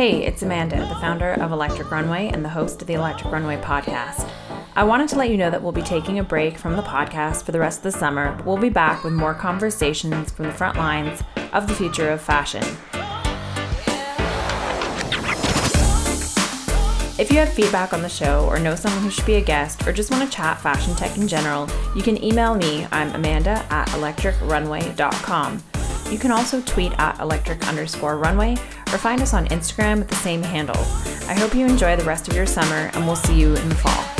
Hey, it's Amanda, the founder of Electric Runway and the host of the Electric Runway podcast. I wanted to let you know that we'll be taking a break from the podcast for the rest of the summer, but we'll be back with more conversations from the front lines of the future of fashion. If you have feedback on the show or know someone who should be a guest or just want to chat fashion tech in general, you can email me. I'm Amanda at electricrunway.com. You can also tweet at electric underscore runway or find us on Instagram at the same handle. I hope you enjoy the rest of your summer and we'll see you in the fall.